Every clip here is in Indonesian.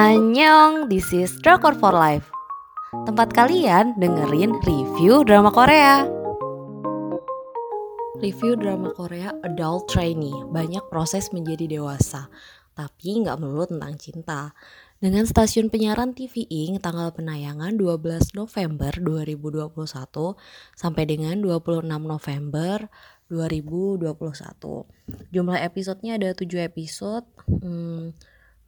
Annyeong, this is Drakor for Life Tempat kalian dengerin review drama Korea Review drama Korea Adult Trainee Banyak proses menjadi dewasa Tapi nggak melulu tentang cinta dengan stasiun penyiaran TV Ing tanggal penayangan 12 November 2021 sampai dengan 26 November 2021. Jumlah episodenya ada 7 episode. Hmm,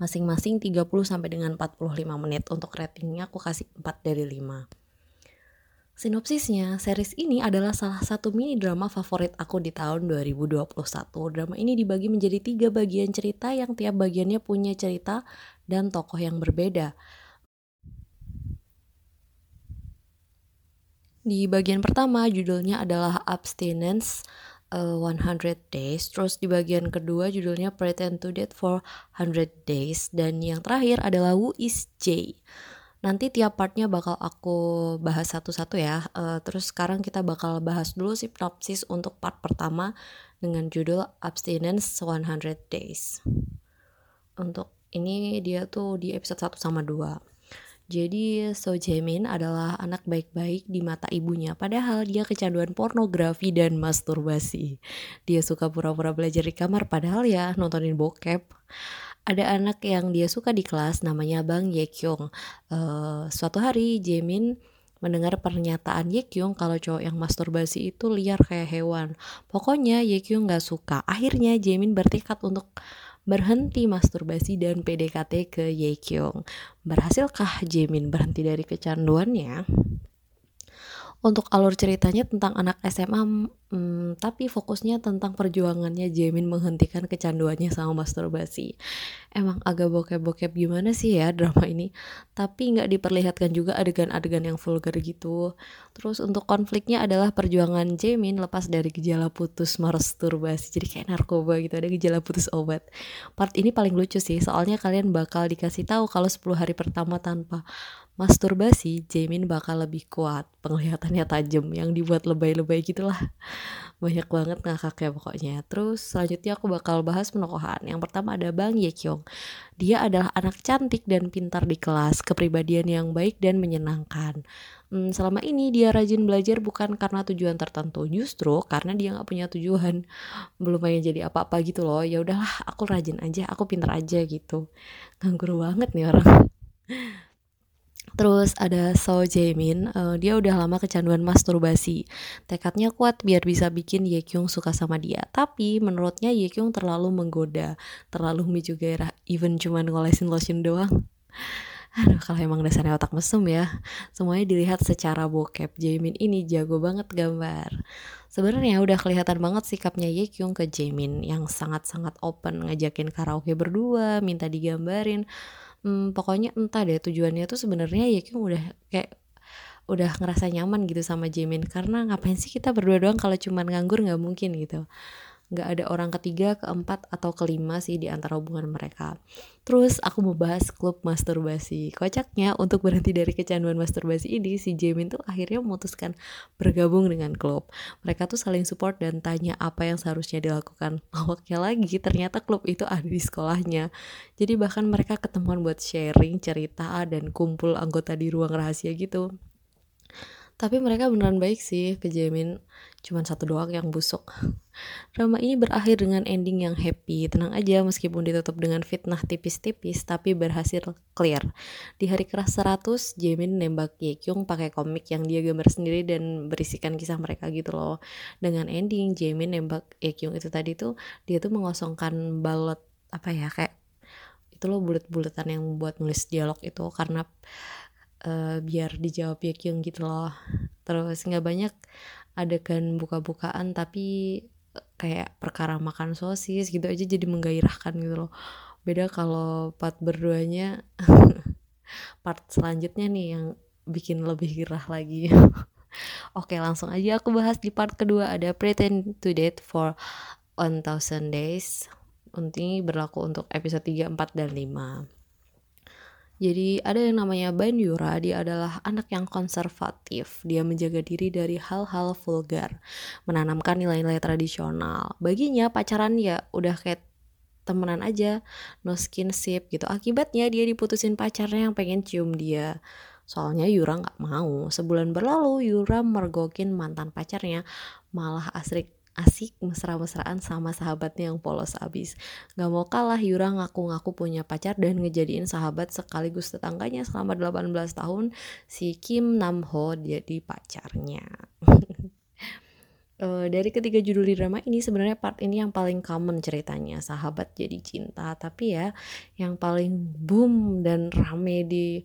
masing-masing 30 sampai dengan 45 menit. Untuk ratingnya aku kasih 4 dari 5. Sinopsisnya, series ini adalah salah satu mini drama favorit aku di tahun 2021. Drama ini dibagi menjadi tiga bagian cerita yang tiap bagiannya punya cerita dan tokoh yang berbeda. Di bagian pertama judulnya adalah Abstinence uh, eh, 100 Days, terus di bagian kedua judulnya Pretend to Date for 100 Days dan yang terakhir adalah Who is J. Nanti tiap partnya bakal aku bahas satu-satu ya. Uh, terus sekarang kita bakal bahas dulu sinopsis untuk part pertama dengan judul Abstinence 100 Days. Untuk ini dia tuh di episode 1 sama 2. Jadi So Jaemin adalah anak baik-baik di mata ibunya padahal dia kecanduan pornografi dan masturbasi. Dia suka pura-pura belajar di kamar padahal ya nontonin bokep ada anak yang dia suka di kelas namanya Bang Yekyung. Uh, suatu hari Jamin mendengar pernyataan Yekyung kalau cowok yang masturbasi itu liar kayak hewan. Pokoknya Yekyung gak suka. Akhirnya Jamin bertekad untuk berhenti masturbasi dan PDKT ke Yekyung. Berhasilkah Jamin berhenti dari kecanduannya? Untuk alur ceritanya tentang anak SMA, hmm, tapi fokusnya tentang perjuangannya Jamin menghentikan kecanduannya sama masturbasi. Emang agak bokep-bokep gimana sih ya drama ini, tapi nggak diperlihatkan juga adegan-adegan yang vulgar gitu. Terus untuk konfliknya adalah perjuangan Jamin lepas dari gejala putus masturbasi, jadi kayak narkoba gitu, ada gejala putus obat. Part ini paling lucu sih, soalnya kalian bakal dikasih tahu kalau 10 hari pertama tanpa masturbasi, Jamin bakal lebih kuat, penglihatannya tajam, yang dibuat lebay-lebay gitulah. Banyak banget ngakaknya pokoknya. Terus selanjutnya aku bakal bahas penokohan. Yang pertama ada Bang Yekyong. Dia adalah anak cantik dan pintar di kelas, kepribadian yang baik dan menyenangkan. Hmm, selama ini dia rajin belajar bukan karena tujuan tertentu, justru karena dia nggak punya tujuan, belum pengen jadi apa-apa gitu loh. Ya udahlah, aku rajin aja, aku pintar aja gitu. Nganggur banget nih orang. Terus ada So Jaemin, uh, dia udah lama kecanduan masturbasi. Tekadnya kuat biar bisa bikin Ye Kyung suka sama dia. Tapi menurutnya Ye Kyung terlalu menggoda, terlalu miju gairah, even cuman ngolesin lotion doang. Aduh, kalau emang dasarnya otak mesum ya. Semuanya dilihat secara bokep. Jaemin ini jago banget gambar. Sebenarnya udah kelihatan banget sikapnya Ye Kyung ke Jaemin yang sangat-sangat open, ngajakin karaoke berdua, minta digambarin hmm, pokoknya entah deh tujuannya tuh sebenarnya ya kan udah kayak udah ngerasa nyaman gitu sama Jimin karena ngapain sih kita berdua doang kalau cuman nganggur nggak mungkin gitu nggak ada orang ketiga, keempat, atau kelima sih di antara hubungan mereka. Terus aku mau bahas klub masturbasi. Kocaknya untuk berhenti dari kecanduan masturbasi ini, si Jamin tuh akhirnya memutuskan bergabung dengan klub. Mereka tuh saling support dan tanya apa yang seharusnya dilakukan. Awaknya lagi, ternyata klub itu ada di sekolahnya. Jadi bahkan mereka ketemuan buat sharing, cerita, dan kumpul anggota di ruang rahasia gitu tapi mereka beneran baik sih ke Jamin. Cuman satu doang yang busuk. Drama ini berakhir dengan ending yang happy. Tenang aja meskipun ditutup dengan fitnah tipis-tipis tapi berhasil clear. Di hari keras 100 Jamin nembak Ye Kyung pakai komik yang dia gambar sendiri dan berisikan kisah mereka gitu loh. Dengan ending Jamin nembak Ye Kyung itu tadi tuh dia tuh mengosongkan balot apa ya kayak itu loh bulet-buletan yang buat nulis dialog itu. Karena uh, biar dijawab Yekyung gitu loh. Terus nggak banyak adegan buka-bukaan tapi eh, kayak perkara makan sosis gitu aja jadi menggairahkan gitu loh. Beda kalau part berduanya part selanjutnya nih yang bikin lebih gerah lagi. Oke langsung aja aku bahas di part kedua. Ada Pretend to Date for 1000 Days. Ini berlaku untuk episode 3, 4, dan 5 jadi ada yang namanya Banyura, dia adalah anak yang konservatif. Dia menjaga diri dari hal-hal vulgar, menanamkan nilai-nilai tradisional. Baginya pacaran ya udah kayak temenan aja no skinship gitu akibatnya dia diputusin pacarnya yang pengen cium dia soalnya Yura nggak mau sebulan berlalu Yura mergokin mantan pacarnya malah asik asik mesra-mesraan sama sahabatnya yang polos abis. Gak mau kalah Yura ngaku-ngaku punya pacar dan ngejadiin sahabat sekaligus tetangganya selama 18 tahun si Kim Nam Ho jadi pacarnya. uh, dari ketiga judul di drama ini sebenarnya part ini yang paling common ceritanya sahabat jadi cinta tapi ya yang paling boom dan rame di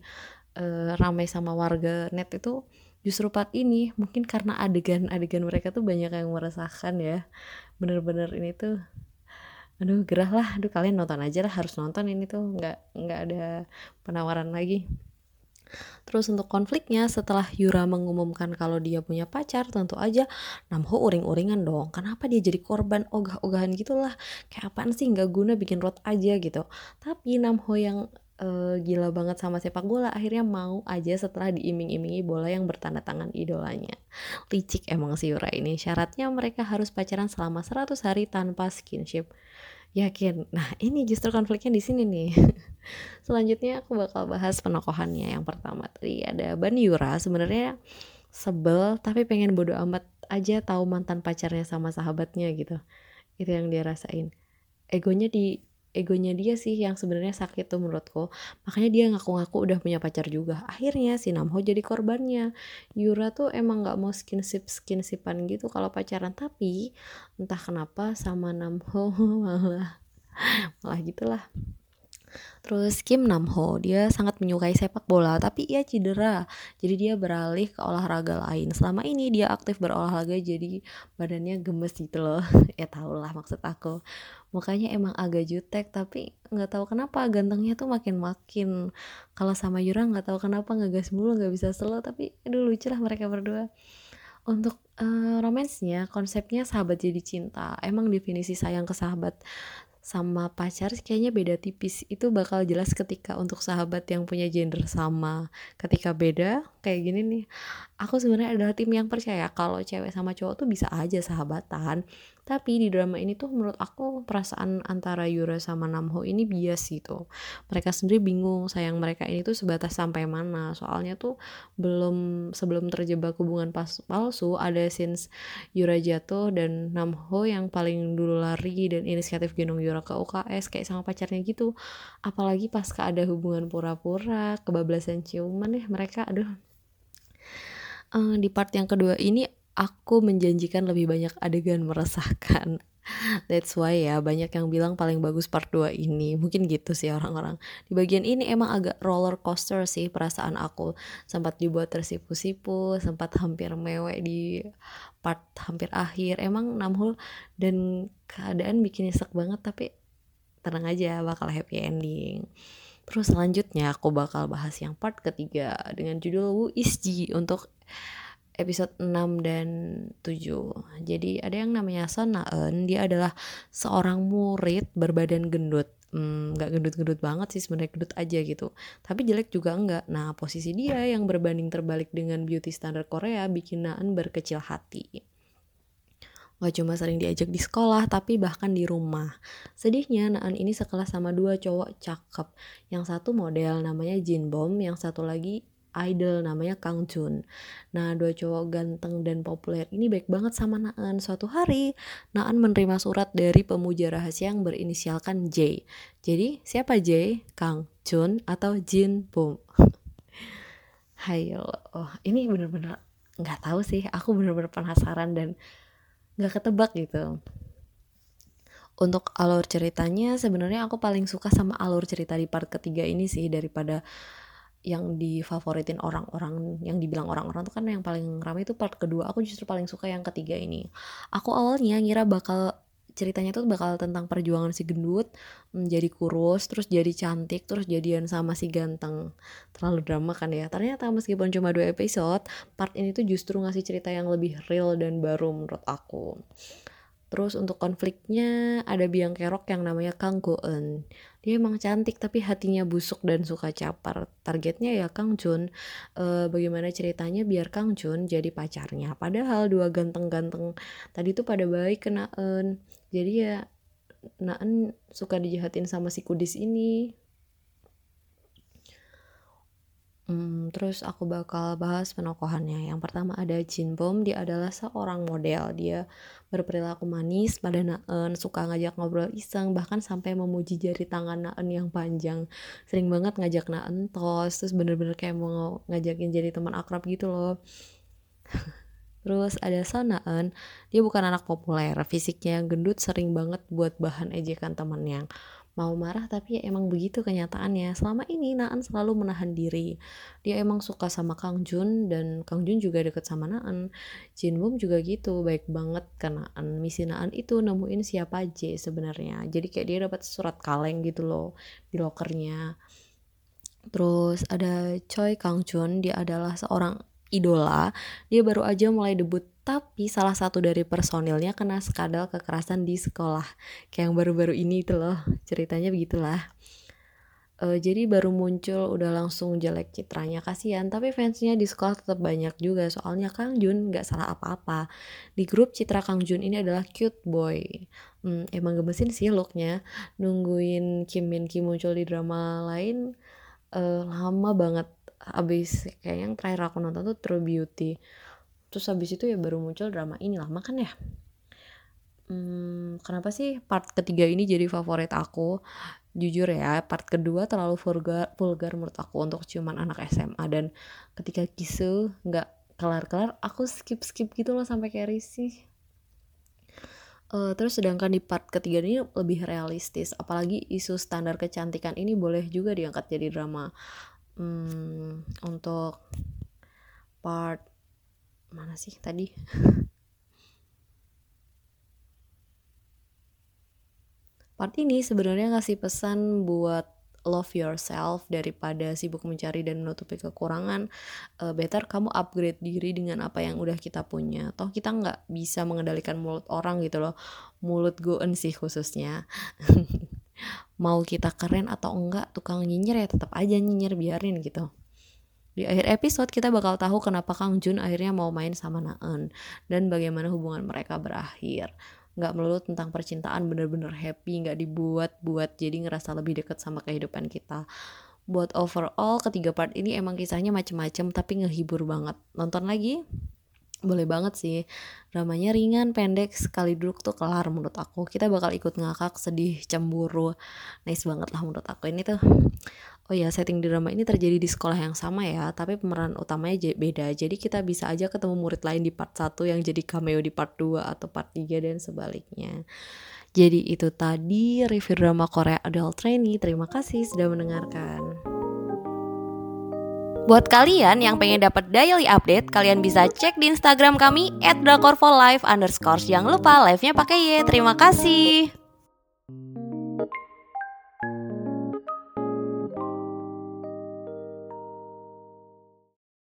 uh, rame sama warga net itu justru part ini mungkin karena adegan-adegan mereka tuh banyak yang meresahkan ya bener-bener ini tuh aduh gerah lah aduh kalian nonton aja lah harus nonton ini tuh nggak nggak ada penawaran lagi Terus untuk konfliknya setelah Yura mengumumkan kalau dia punya pacar, tentu aja Namho uring-uringan dong. Kenapa dia jadi korban ogah-ogahan gitulah? Kayak apaan sih nggak guna bikin rot aja gitu. Tapi Namho yang uh, gila banget sama sepak bola. Akhirnya mau aja setelah diiming-imingi bola yang bertanda tangan idolanya. Licik emang si Yura ini. Syaratnya mereka harus pacaran selama 100 hari tanpa skinship. Yakin? Nah ini justru konfliknya di sini nih. Selanjutnya aku bakal bahas penokohannya yang pertama. Tadi ada Ban Yura sebenarnya sebel tapi pengen bodo amat aja tahu mantan pacarnya sama sahabatnya gitu. Itu yang dia rasain. Egonya di egonya dia sih yang sebenarnya sakit tuh menurutku. Makanya dia ngaku-ngaku udah punya pacar juga. Akhirnya si Namho jadi korbannya. Yura tuh emang nggak mau skinship skinsipan gitu kalau pacaran. Tapi entah kenapa sama Namho malah malah gitulah Terus Kim Namho, dia sangat menyukai sepak bola, tapi ia cedera. Jadi dia beralih ke olahraga lain. Selama ini dia aktif berolahraga jadi badannya gemes gitu loh. ya tau lah maksud aku. Mukanya emang agak jutek, tapi nggak tahu kenapa gantengnya tuh makin-makin. Kalau sama Yura nggak tahu kenapa ngegas mulu, nggak bisa slow, tapi aduh lucu lah mereka berdua. Untuk uh, romansnya, konsepnya sahabat jadi cinta. Emang definisi sayang ke sahabat sama pacar kayaknya beda tipis. Itu bakal jelas ketika untuk sahabat yang punya gender sama. Ketika beda kayak gini nih aku sebenarnya adalah tim yang percaya kalau cewek sama cowok tuh bisa aja sahabatan. Tapi di drama ini tuh menurut aku perasaan antara Yura sama Namho ini bias gitu. Mereka sendiri bingung sayang mereka ini tuh sebatas sampai mana. Soalnya tuh belum sebelum terjebak hubungan pas palsu ada scenes Yura jatuh dan Namho yang paling dulu lari dan inisiatif gendong Yura ke UKS kayak sama pacarnya gitu. Apalagi pas ada hubungan pura-pura kebablasan ciuman deh mereka aduh uh, di part yang kedua ini aku menjanjikan lebih banyak adegan meresahkan. That's why ya banyak yang bilang paling bagus part 2 ini. Mungkin gitu sih orang-orang. Di bagian ini emang agak roller coaster sih perasaan aku. Sempat dibuat tersipu-sipu, sempat hampir mewek di part hampir akhir. Emang Namhul dan keadaan bikin nyesek banget tapi tenang aja bakal happy ending. Terus selanjutnya aku bakal bahas yang part ketiga dengan judul Wu Isji untuk episode 6 dan 7 jadi ada yang namanya Son Naeun dia adalah seorang murid berbadan gendut. Hmm, nggak hmm, gendut-gendut banget sih sebenarnya gendut aja gitu. Tapi jelek juga enggak nah posisi dia yang berbanding terbalik dengan beauty standar Korea bikin Naeun berkecil hati Gak cuma sering diajak di sekolah, tapi bahkan di rumah. Sedihnya, Naan ini sekelas sama dua cowok cakep. Yang satu model namanya Jin Bom, yang satu lagi idol namanya Kang Jun. Nah, dua cowok ganteng dan populer ini baik banget sama Naan. Suatu hari, Naan menerima surat dari pemuja rahasia yang berinisialkan J. Jadi, siapa J? Kang Jun atau Jin Bom? Hayo, oh, ini bener-bener nggak tahu sih. Aku bener-bener penasaran dan nggak ketebak gitu. Untuk alur ceritanya sebenarnya aku paling suka sama alur cerita di part ketiga ini sih daripada yang difavoritin orang-orang yang dibilang orang-orang tuh kan yang paling ramai itu part kedua. Aku justru paling suka yang ketiga ini. Aku awalnya ngira bakal ceritanya tuh bakal tentang perjuangan si gendut menjadi kurus terus jadi cantik terus jadian sama si ganteng terlalu drama kan ya ternyata meskipun cuma dua episode part ini tuh justru ngasih cerita yang lebih real dan baru menurut aku Terus untuk konfliknya ada biang kerok yang namanya Kang Goen. Dia emang cantik tapi hatinya busuk dan suka capar. Targetnya ya Kang Jun. E, bagaimana ceritanya biar Kang Jun jadi pacarnya. Padahal dua ganteng-ganteng tadi tuh pada baik kena en. Jadi ya Naan suka dijahatin sama si kudis ini Hmm, terus aku bakal bahas penokohannya. Yang pertama ada Jin Bom, dia adalah seorang model. Dia berperilaku manis pada Naen, suka ngajak ngobrol iseng, bahkan sampai memuji jari tangan Naen yang panjang. Sering banget ngajak Naen tos, terus bener-bener kayak mau ngajakin jadi teman akrab gitu loh. Terus ada Sanaan, dia bukan anak populer, fisiknya yang gendut sering banget buat bahan ejekan temennya mau marah tapi ya emang begitu kenyataannya. Selama ini Naan selalu menahan diri. Dia emang suka sama Kang Jun dan Kang Jun juga deket sama Naan. Jin Bum juga gitu baik banget karena Naan. Misi Naan itu nemuin siapa J sebenarnya. Jadi kayak dia dapat surat kaleng gitu loh di lokernya. Terus ada Choi Kang Jun dia adalah seorang idola dia baru aja mulai debut tapi salah satu dari personilnya kena skandal kekerasan di sekolah kayak yang baru-baru ini itu loh ceritanya begitulah. Uh, jadi baru muncul udah langsung jelek citranya kasihan tapi fansnya di sekolah tetap banyak juga soalnya Kang Jun nggak salah apa-apa. Di grup citra Kang Jun ini adalah cute boy. Hmm, emang gemesin sih looknya. Nungguin Kim Min Ki muncul di drama lain uh, lama banget abis kayak yang terakhir aku nonton tuh True Beauty. Terus habis itu ya baru muncul drama ini lah makan ya. Hmm, kenapa sih part ketiga ini jadi favorit aku? Jujur ya part kedua terlalu vulgar vulgar menurut aku untuk ciuman anak SMA dan ketika kisu nggak kelar-kelar aku skip skip gitu loh sampai kayak risih. Uh, terus sedangkan di part ketiga ini lebih realistis. Apalagi isu standar kecantikan ini boleh juga diangkat jadi drama hmm, untuk part mana sih tadi? Part ini sebenarnya ngasih pesan buat love yourself daripada sibuk mencari dan menutupi kekurangan. Uh, better kamu upgrade diri dengan apa yang udah kita punya. Toh kita nggak bisa mengendalikan mulut orang gitu loh. Mulut goen sih khususnya mau kita keren atau enggak tukang nyinyir ya tetap aja nyinyir biarin gitu di akhir episode kita bakal tahu kenapa Kang Jun akhirnya mau main sama Naeun dan bagaimana hubungan mereka berakhir. Nggak melulu tentang percintaan bener-bener happy, nggak dibuat-buat jadi ngerasa lebih deket sama kehidupan kita. Buat overall ketiga part ini emang kisahnya macem-macem tapi ngehibur banget. Nonton lagi? Boleh banget sih. Dramanya ringan pendek sekali duduk tuh kelar menurut aku. Kita bakal ikut ngakak sedih cemburu. Nice banget lah menurut aku. Ini tuh oh ya setting drama ini terjadi di sekolah yang sama ya tapi pemeran utamanya beda. Jadi kita bisa aja ketemu murid lain di part 1 yang jadi cameo di part 2 atau part 3 dan sebaliknya. Jadi itu tadi review drama Korea Adult Trainee. Terima kasih sudah mendengarkan Buat kalian yang pengen dapat daily update, kalian bisa cek di Instagram kami @drakorfolive. Jangan lupa live-nya pakai Y. Terima kasih.